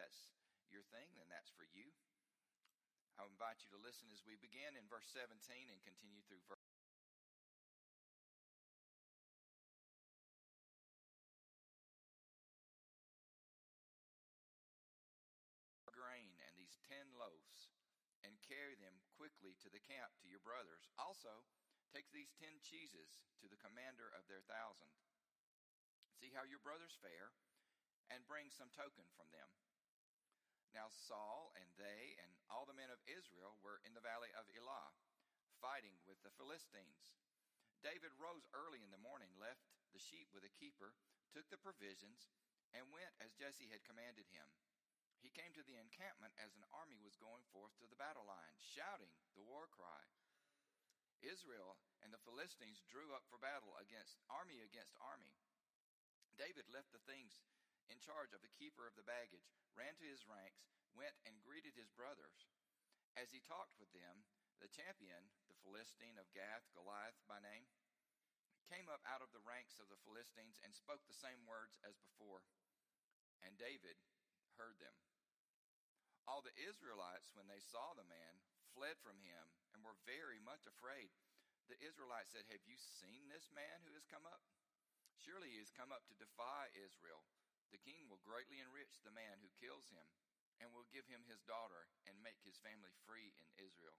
that's your thing, then that's for you. I invite you to listen as we begin in verse 17 and continue through verse. grain and these ten loaves and carry them quickly to the camp to your brothers. Also, take these ten cheeses to the commander of their thousand. See how your brothers fare, and bring some token from them. Now Saul and they and all the men of Israel were in the valley of Elah, fighting with the Philistines. David rose early in the morning, left the sheep with a keeper, took the provisions, and went as Jesse had commanded him. He came to the encampment as an army was going forth to the battle line, shouting the war cry. Israel and the Philistines drew up for battle against army against army. David left the things in charge of the keeper of the baggage, ran to his ranks, went and greeted his brothers. As he talked with them, the champion, the Philistine of Gath, Goliath by name, came up out of the ranks of the Philistines and spoke the same words as before. And David heard them. All the Israelites, when they saw the man, fled from him and were very much afraid. The Israelites said, Have you seen this man who has come up? Surely he has come up to defy Israel. The king will greatly enrich the man who kills him, and will give him his daughter, and make his family free in Israel.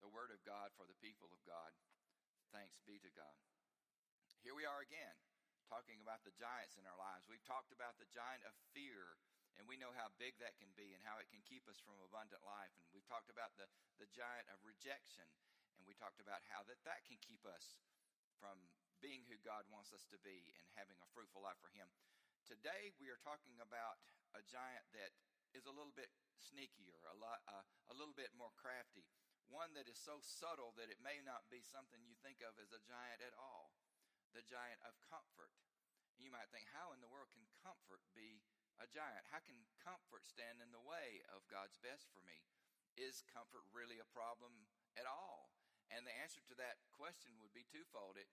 The word of God for the people of God. Thanks be to God. Here we are again, talking about the giants in our lives. We've talked about the giant of fear, and we know how big that can be and how it can keep us from abundant life. And we've talked about the, the giant of rejection, and we talked about how that, that can keep us from being who God wants us to be and having a fruitful life for Him. Today we are talking about a giant that is a little bit sneakier, a, lot, uh, a little bit more crafty, one that is so subtle that it may not be something you think of as a giant at all. The giant of comfort. You might think, how in the world can comfort be a giant? How can comfort stand in the way of God's best for me? Is comfort really a problem at all? And the answer to that question would be twofold. It,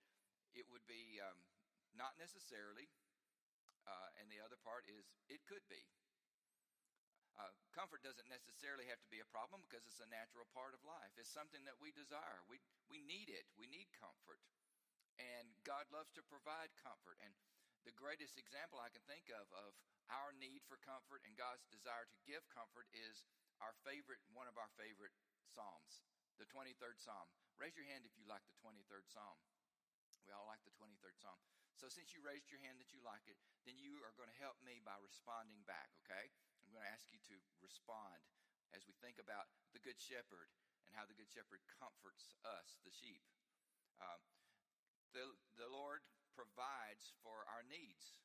it would be um, not necessarily, uh, and the other part is it could be. Uh, comfort doesn't necessarily have to be a problem because it's a natural part of life. It's something that we desire. We, we need it. We need comfort. And God loves to provide comfort. And the greatest example I can think of of our need for comfort and God's desire to give comfort is our favorite, one of our favorite Psalms, the 23rd Psalm. Raise your hand if you like the 23rd Psalm. We all like the 23rd Psalm. So since you raised your hand that you like it, then you are going to help me by responding back, okay? I'm going to ask you to respond as we think about the Good Shepherd and how the Good Shepherd comforts us, the sheep. Uh, the, the Lord provides for our needs.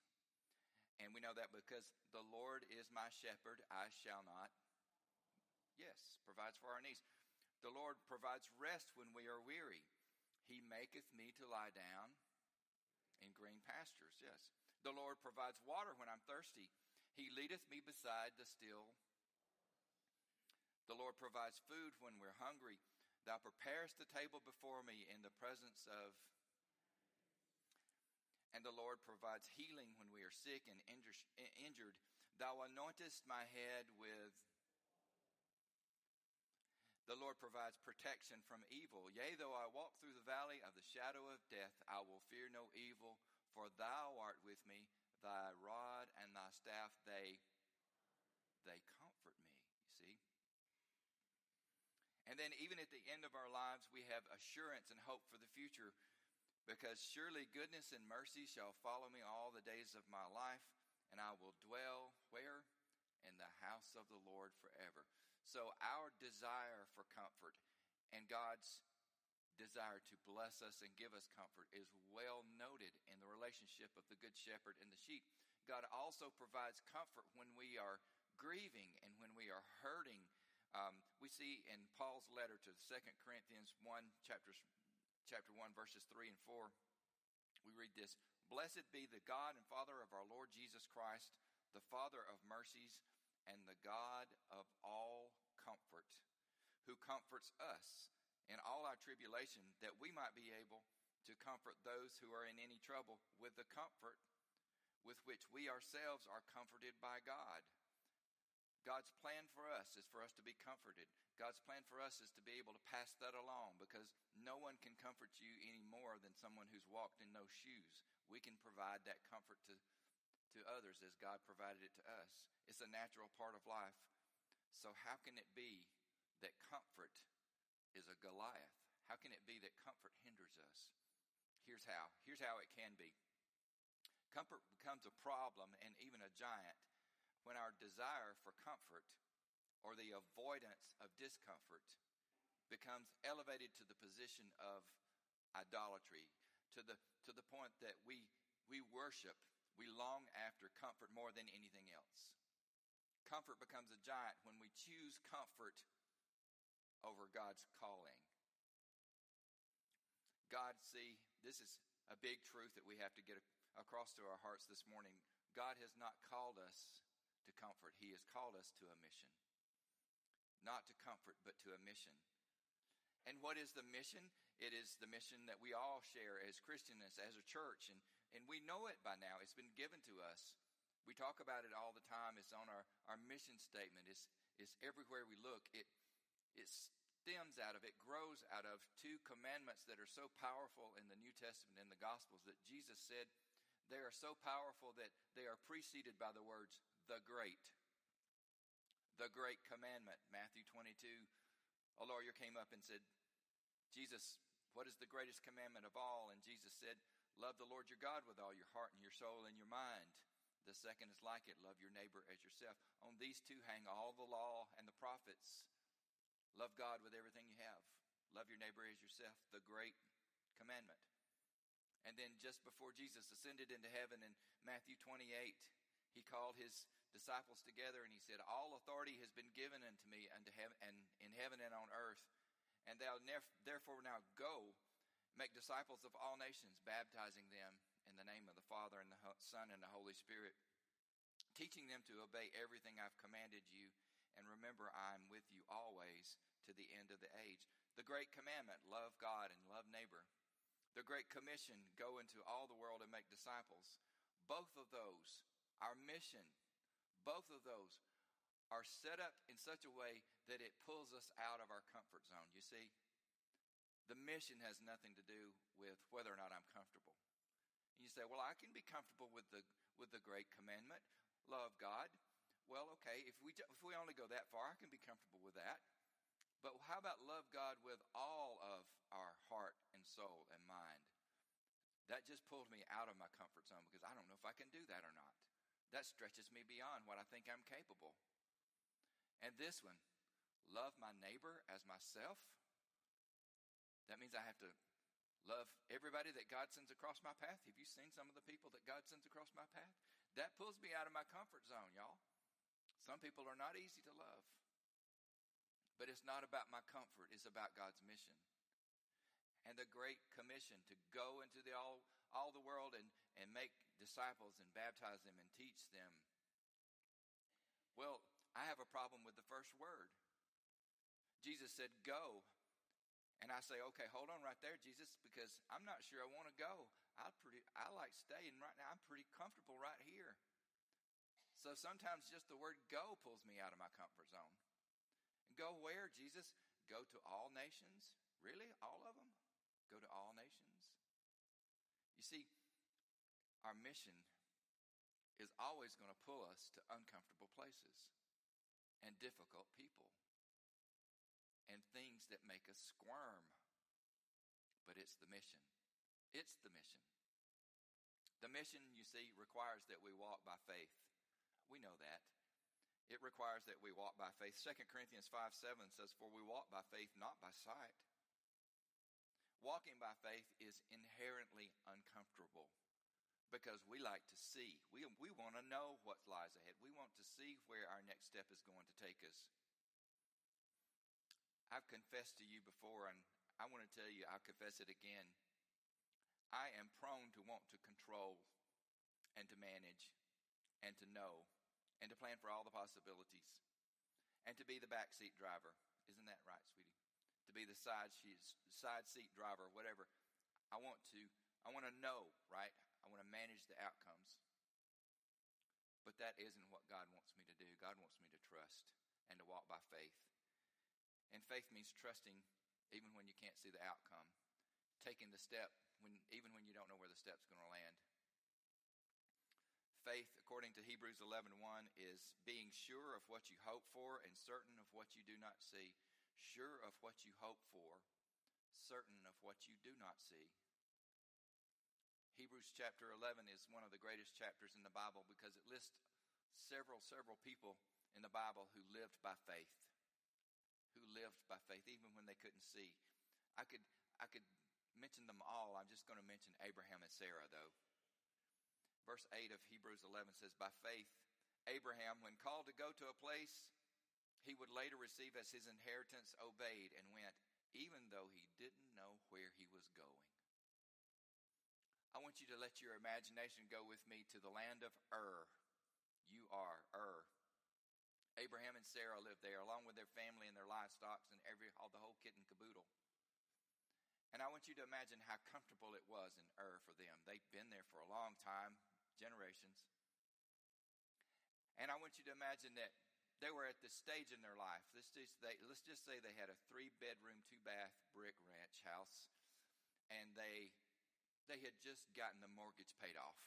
And we know that because the Lord is my shepherd, I shall not. Yes, provides for our needs. The Lord provides rest when we are weary. He maketh me to lie down in green pastures. Yes. The Lord provides water when I'm thirsty. He leadeth me beside the still. The Lord provides food when we're hungry. Thou preparest the table before me in the presence of. And the Lord provides healing when we are sick and injured. Thou anointest my head with the Lord provides protection from evil. Yea, though I walk through the valley of the shadow of death, I will fear no evil, for thou art with me. Thy rod and thy staff, they, they comfort me. You see? And then, even at the end of our lives, we have assurance and hope for the future because surely goodness and mercy shall follow me all the days of my life, and I will dwell where? In the house of the Lord forever. So, our desire for comfort and God's desire to bless us and give us comfort is well noted in the relationship of the Good Shepherd and the sheep. God also provides comfort when we are grieving and when we are hurting. Um, we see in Paul's letter to 2 Corinthians 1, chapters, chapter 1, verses 3 and 4, we read this Blessed be the God and Father of our Lord Jesus Christ, the Father of mercies and the God of all comfort, who comforts us in all our tribulation, that we might be able to comfort those who are in any trouble with the comfort with which we ourselves are comforted by God. God's plan for us is for us to be comforted. God's plan for us is to be able to pass that along because no one can comfort you any more than someone who's walked in those shoes. We can provide that comfort to, to others as God provided it to us. It's a natural part of life. So, how can it be that comfort is a Goliath? How can it be that comfort hinders us? Here's how. Here's how it can be. Comfort becomes a problem and even a giant when our desire for comfort or the avoidance of discomfort becomes elevated to the position of idolatry, to the, to the point that we, we worship, we long after comfort more than anything else. Comfort becomes a giant when we choose comfort over God's calling. God, see, this is a big truth that we have to get across to our hearts this morning. God has not called us to comfort. He has called us to a mission. Not to comfort, but to a mission. And what is the mission? It is the mission that we all share as Christians, as a church, and, and we know it by now. It's been given to us. We talk about it all the time. It's on our, our mission statement. It's, it's everywhere we look. It, it stems out of, it grows out of two commandments that are so powerful in the New Testament and the Gospels that Jesus said they are so powerful that they are preceded by the words the great. The great commandment, Matthew 22. A lawyer came up and said, Jesus, what is the greatest commandment of all? And Jesus said, Love the Lord your God with all your heart and your soul and your mind. The second is like it love your neighbor as yourself. On these two hang all the law and the prophets. Love God with everything you have. Love your neighbor as yourself, the great commandment. And then just before Jesus ascended into heaven in Matthew 28, he called his disciples together and he said, All authority has been given unto me unto heaven, and in heaven and on earth. And thou therefore now go, make disciples of all nations, baptizing them in the name of the Father and the Son and the Holy Spirit, teaching them to obey everything I've commanded you. And remember, I am with you always to the end of the age. The great commandment love God and love neighbor. The great commission go into all the world and make disciples. Both of those, our mission both of those are set up in such a way that it pulls us out of our comfort zone. You see, the mission has nothing to do with whether or not I'm comfortable. And you say, well, I can be comfortable with the, with the great commandment, love God. Well, okay, if we, if we only go that far, I can be comfortable with that. But how about love God with all of our heart and soul and mind? That just pulled me out of my comfort zone because I don't know if I can do that or not. That stretches me beyond what I think I'm capable. And this one, love my neighbor as myself. That means I have to love everybody that God sends across my path. Have you seen some of the people that God sends across my path? That pulls me out of my comfort zone, y'all. Some people are not easy to love. But it's not about my comfort, it's about God's mission. And the Great Commission to go into the all, all the world and, and make disciples and baptize them and teach them. Well, I have a problem with the first word. Jesus said, Go. And I say, okay, hold on right there, Jesus, because I'm not sure I want to go. I pretty I like staying right now. I'm pretty comfortable right here. So sometimes just the word go pulls me out of my comfort zone. Go where, Jesus? Go to all nations? Really? All of them? Go to all nations? You see, our mission is always going to pull us to uncomfortable places and difficult people and things that make us squirm. But it's the mission. It's the mission. The mission, you see, requires that we walk by faith. We know that. It requires that we walk by faith. 2 Corinthians 5 7 says, For we walk by faith, not by sight. Walking by faith is inherently uncomfortable because we like to see. We, we want to know what lies ahead. We want to see where our next step is going to take us. I've confessed to you before, and I want to tell you, I'll confess it again. I am prone to want to control and to manage and to know and to plan for all the possibilities and to be the backseat driver. Isn't that right, sweetie? To be the side, side seat driver, whatever. I want to I want to know, right? I want to manage the outcomes. But But that isn't what God wants me to do. God wants me to trust and to walk by faith. And faith means trusting even when you can't see the outcome, taking the step when, even when you don't know where the step's going to land. Faith, according to Hebrews 11.1, 1, is being sure of what you hope for and certain of what you do not see. Sure of what you hope for, certain of what you do not see. Hebrews chapter 11 is one of the greatest chapters in the Bible because it lists several, several people in the Bible who lived by faith. Who lived by faith even when they couldn't see. I could, I could mention them all. I'm just going to mention Abraham and Sarah, though. Verse 8 of Hebrews 11 says, By faith, Abraham, when called to go to a place he would later receive as his inheritance, obeyed and went, even though he didn't know where he was going. I want you to let your imagination go with me to the land of Ur. You are Ur. Abraham and Sarah lived there along with their family and their livestock and every all the whole kit and caboodle. And I want you to imagine how comfortable it was in Ur for them. They'd been there for a long time, generations. And I want you to imagine that they were at this stage in their life. Let's just, they, let's just say they had a three bedroom, two bath brick ranch house, and they they had just gotten the mortgage paid off.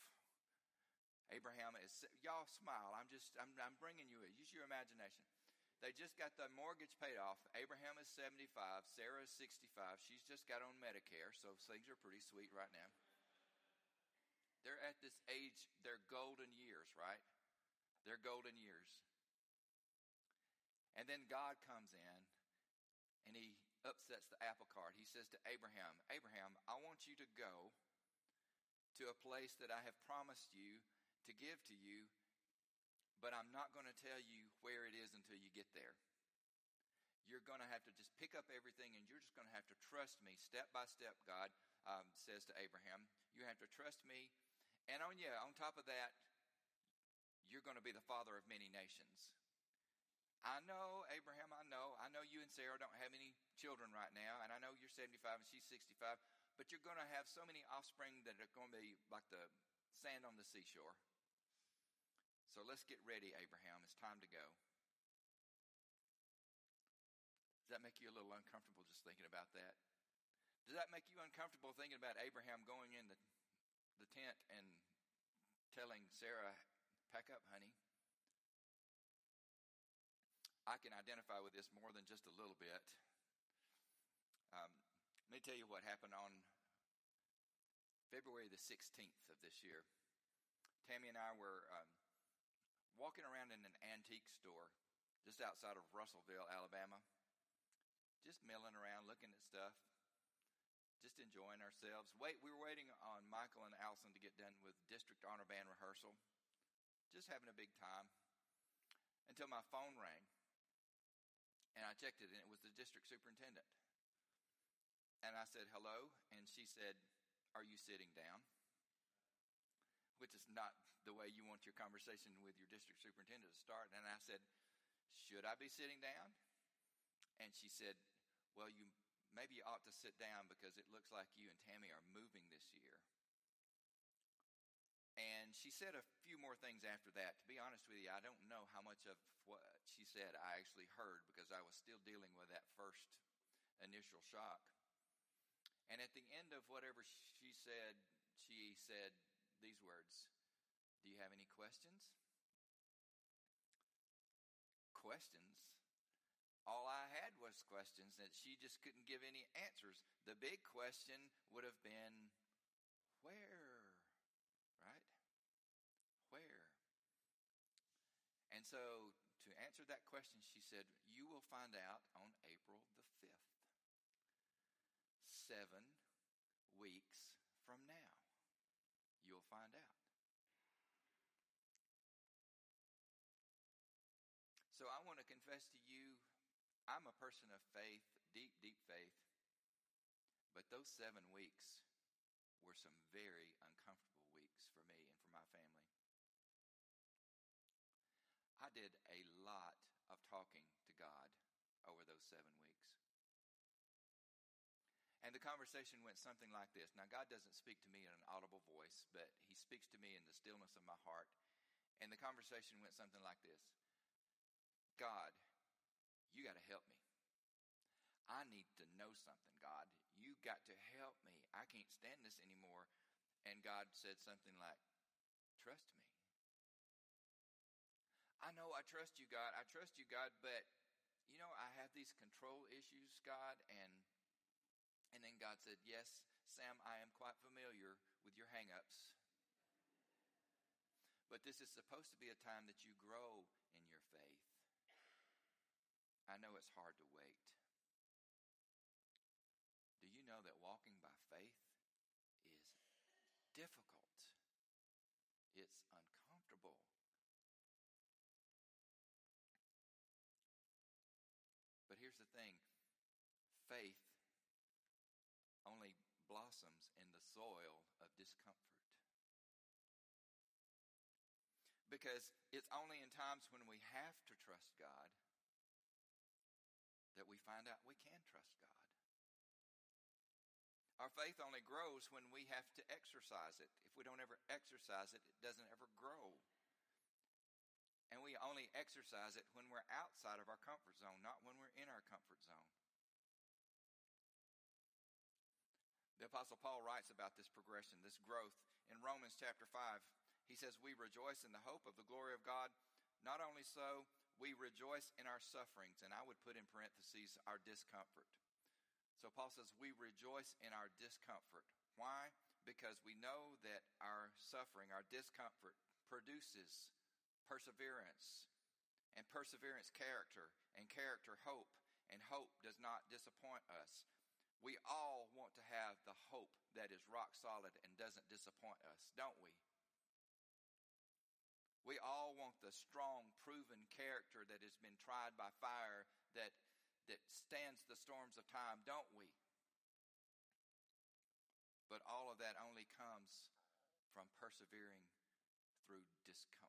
Abraham is y'all smile. I'm just I'm, I'm bringing you it. Use your imagination. They just got the mortgage paid off. Abraham is 75. Sarah is 65. She's just got on Medicare, so things are pretty sweet right now. They're at this age, their golden years, right? Their golden years. And then God comes in and he upsets the apple cart. He says to Abraham, Abraham, I want you to go to a place that I have promised you to give to you, but I'm not going to tell you where it is until you get there. You're going to have to just pick up everything and you're just going to have to trust me step by step, God um, says to Abraham. You have to trust me. And on, yeah, on top of that, you're going to be the father of many nations. I know, Abraham, I know. I know you and Sarah don't have any children right now, and I know you're 75 and she's 65, but you're going to have so many offspring that are going to be like the sand on the seashore. So let's get ready, Abraham. It's time to go. Does that make you a little uncomfortable just thinking about that? Does that make you uncomfortable thinking about Abraham going in the, the tent and telling Sarah, pack up, honey? I can identify with this more than just a little bit. Um, let me tell you what happened on February the 16th of this year. Tammy and I were um, walking around in an antique store just outside of Russellville, Alabama, just milling around, looking at stuff, just enjoying ourselves. Wait, we were waiting on Michael and Allison to get done with district honor band rehearsal, just having a big time until my phone rang. And I checked it, and it was the district superintendent. And I said, hello. And she said, Are you sitting down? Which is not the way you want your conversation with your district superintendent to start. And I said, Should I be sitting down? And she said, Well, you maybe you ought to sit down because it looks like you and Tammy are moving this year. And she said a few more things after that. To be honest with you, I don't know how much of what she said I actually heard because I was still dealing with that first initial shock. And at the end of whatever she said, she said these words Do you have any questions? Questions? All I had was questions that she just couldn't give any answers. The big question would have been, Where? Right? Where? And so, to answer that question, she said, You will find out on seven weeks from now. You'll find out. So I want to confess to you, I'm a person of faith, deep, deep faith. But those seven weeks were some very uncomfortable weeks for me and for my family. I did a lot of talking to God over those seven weeks. And the conversation went something like this. Now, God doesn't speak to me in an audible voice, but He speaks to me in the stillness of my heart. And the conversation went something like this God, you got to help me. I need to know something, God. You got to help me. I can't stand this anymore. And God said something like, Trust me. I know I trust you, God. I trust you, God, but you know, I have these control issues, God, and and then God said, Yes, Sam, I am quite familiar with your hangups. But this is supposed to be a time that you grow in your faith. I know it's hard to wait. Do you know that walking by faith is difficult? It's uncomfortable. But here's the thing faith only blossoms in the soil of discomfort. Because it's only in times when we have to trust God that we find out we can trust God. Our faith only grows when we have to exercise it. If we don't ever exercise it, it doesn't ever grow. And we only exercise it when we're outside of our comfort zone, not when we're in our comfort zone. The Apostle Paul writes about this progression, this growth, in Romans chapter 5. He says, We rejoice in the hope of the glory of God. Not only so, we rejoice in our sufferings. And I would put in parentheses our discomfort. So Paul says, We rejoice in our discomfort. Why? Because we know that our suffering, our discomfort, produces perseverance, and perseverance, character, and character, hope, and hope does not disappoint us. We all want to have the hope that is rock solid and doesn't disappoint us, don't we? We all want the strong, proven character that has been tried by fire that, that stands the storms of time, don't we? But all of that only comes from persevering through discomfort.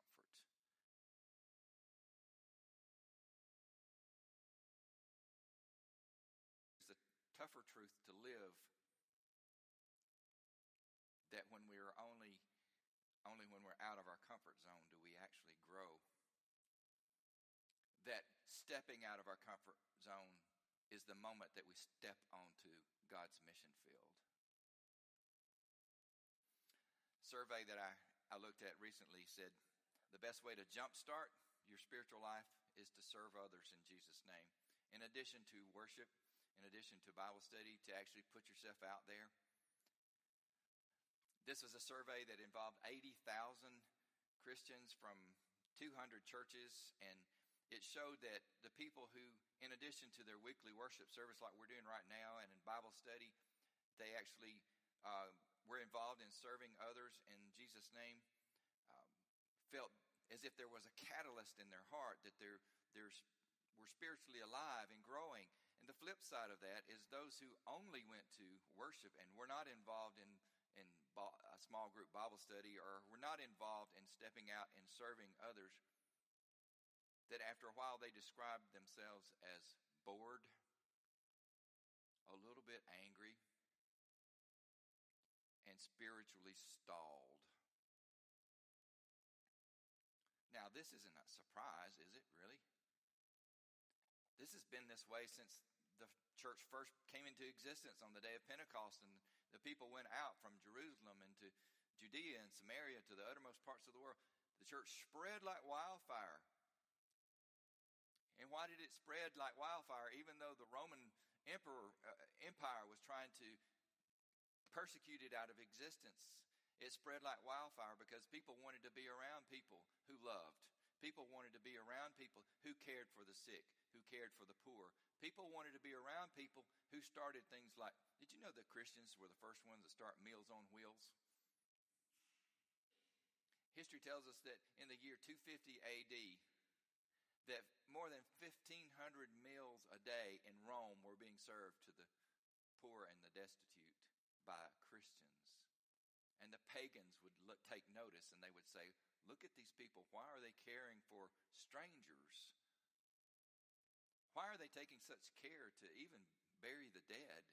Truth to live that when we are only only when we're out of our comfort zone do we actually grow. That stepping out of our comfort zone is the moment that we step onto God's mission field. Survey that I, I looked at recently said the best way to jumpstart your spiritual life is to serve others in Jesus' name. In addition to worship, in addition to Bible study, to actually put yourself out there this was a survey that involved 80,000 Christians from 200 churches, and it showed that the people who, in addition to their weekly worship service like we're doing right now and in Bible study, they actually uh, were involved in serving others in Jesus' name, um, felt as if there was a catalyst in their heart that they're, they're, were spiritually alive and growing. And the flip side of that is those who only went to worship and were not involved in in a small group Bible study or were not involved in stepping out and serving others, that after a while they described themselves as bored, a little bit angry, and spiritually stalled. Now, this isn't a surprise, is it really? This has been this way since the church first came into existence on the day of Pentecost, and the people went out from Jerusalem into Judea and Samaria to the uttermost parts of the world. The church spread like wildfire. And why did it spread like wildfire? Even though the Roman emperor uh, empire was trying to persecute it out of existence, it spread like wildfire because people wanted to be around people who loved. People wanted to be around people who cared for the sick, who cared for the poor. People wanted to be around people who started things like did you know that Christians were the first ones to start Meals on Wheels? History tells us that in the year 250 AD, that more than 1,500 meals a day in Rome were being served to the poor and the destitute by Christians. And the pagans would look, take notice and they would say, Look at these people. Why are they caring for strangers? Why are they taking such care to even bury the dead?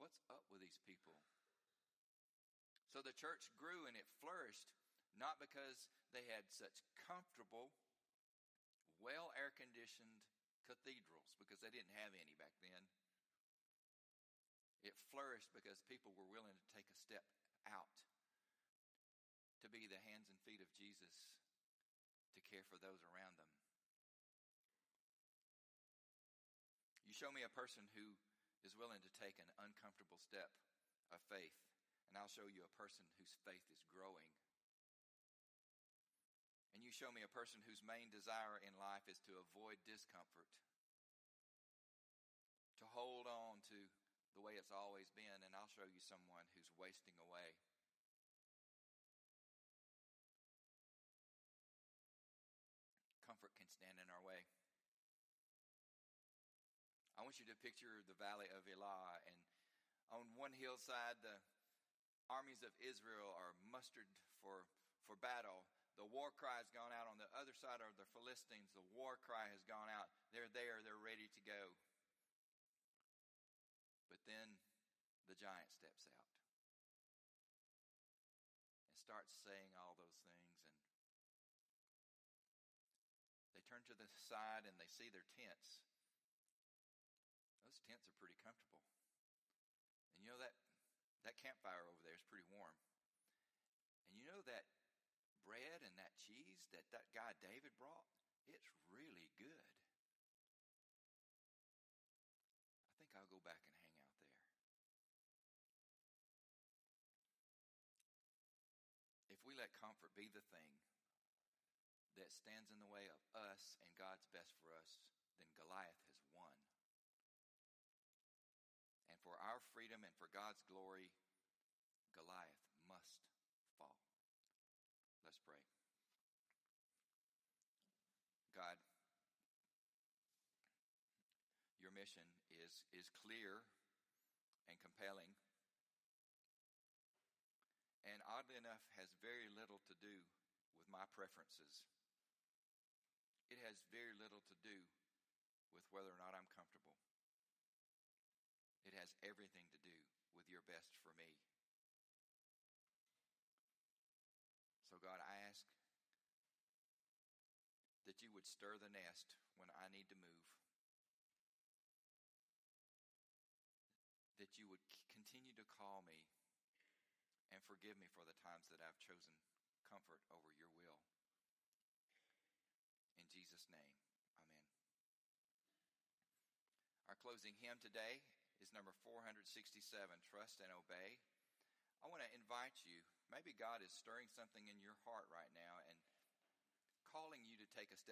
What's up with these people? So the church grew and it flourished not because they had such comfortable, well air conditioned cathedrals, because they didn't have any back then. It flourished because people were willing to take a step out to be the hands and feet of Jesus to care for those around them. You show me a person who is willing to take an uncomfortable step of faith, and I'll show you a person whose faith is growing. And you show me a person whose main desire in life is to avoid discomfort, to hold on to the way it's always been, and I'll show you someone who's wasting away. Comfort can stand in our way. I want you to picture the valley of Elah, and on one hillside, the armies of Israel are mustered for, for battle. The war cry has gone out. On the other side are the Philistines. The war cry has gone out. They're there, they're ready to go. Then the giant steps out and starts saying all those things. And they turn to the side and they see their tents. Those tents are pretty comfortable. And you know that that campfire over there is pretty warm. And you know that bread and that cheese that that guy David brought? It's really good. I think I'll go back and hang out there. If we let comfort be the thing that stands in the way of us and God's best for us, then Goliath has won. And for our freedom and for God's glory, Goliath must fall. Let's pray. God, your mission is, is clear and compelling, and oddly enough, very little to do with my preferences. It has very little to do with whether or not I'm comfortable. It has everything to do with your best for me. So, God, I ask that you would stir the nest when I need to move, that you would continue to call me forgive me for the times that I've chosen comfort over your will. In Jesus' name, amen. Our closing hymn today is number 467 Trust and Obey. I want to invite you. Maybe God is stirring something in your heart right now and calling you to take a step.